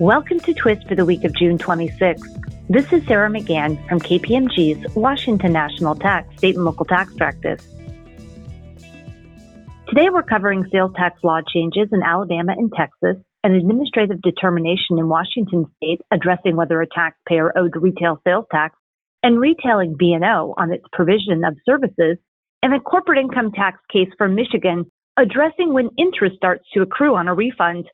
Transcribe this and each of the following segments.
Welcome to Twist for the week of June 26th. This is Sarah McGann from KPMG's Washington National Tax State and Local Tax Practice. Today we're covering sales tax law changes in Alabama and Texas, an administrative determination in Washington state addressing whether a taxpayer owed retail sales tax, and retailing B&O on its provision of services, and a corporate income tax case from Michigan addressing when interest starts to accrue on a refund.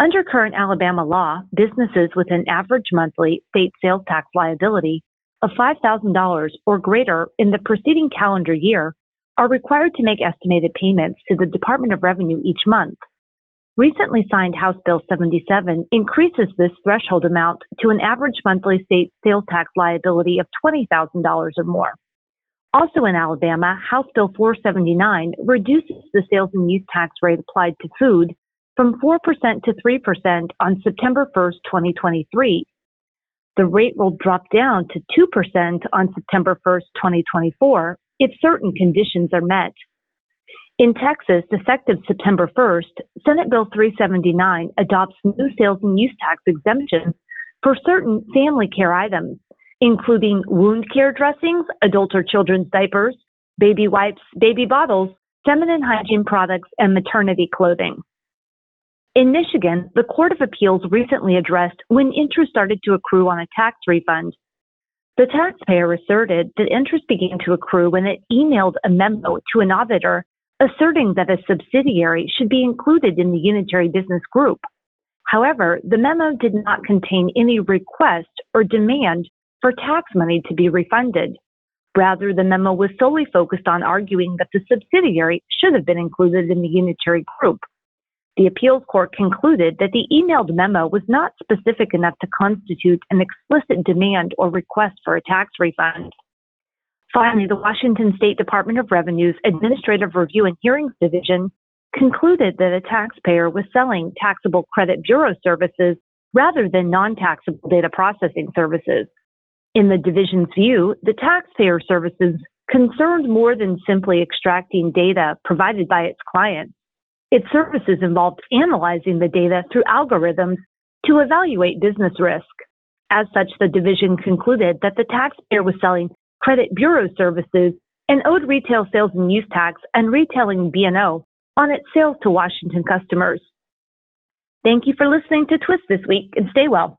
Under current Alabama law, businesses with an average monthly state sales tax liability of $5,000 or greater in the preceding calendar year are required to make estimated payments to the Department of Revenue each month. Recently signed House Bill 77 increases this threshold amount to an average monthly state sales tax liability of $20,000 or more. Also in Alabama, House Bill 479 reduces the sales and use tax rate applied to food from 4% to 3% on September 1st, 2023. The rate will drop down to 2% on September 1st, 2024, if certain conditions are met. In Texas, effective September 1st, Senate Bill 379 adopts new sales and use tax exemptions for certain family care items, including wound care dressings, adult or children's diapers, baby wipes, baby bottles, feminine hygiene products, and maternity clothing. In Michigan, the Court of Appeals recently addressed when interest started to accrue on a tax refund. The taxpayer asserted that interest began to accrue when it emailed a memo to an auditor asserting that a subsidiary should be included in the unitary business group. However, the memo did not contain any request or demand for tax money to be refunded. Rather, the memo was solely focused on arguing that the subsidiary should have been included in the unitary group. The appeals court concluded that the emailed memo was not specific enough to constitute an explicit demand or request for a tax refund. Finally, the Washington State Department of Revenue's Administrative Review and Hearings Division concluded that a taxpayer was selling taxable credit bureau services rather than non taxable data processing services. In the division's view, the taxpayer services concerned more than simply extracting data provided by its clients. Its services involved analyzing the data through algorithms to evaluate business risk. As such, the division concluded that the taxpayer was selling credit bureau services and owed retail sales and use tax and retailing B&O on its sales to Washington customers. Thank you for listening to Twist this week and stay well.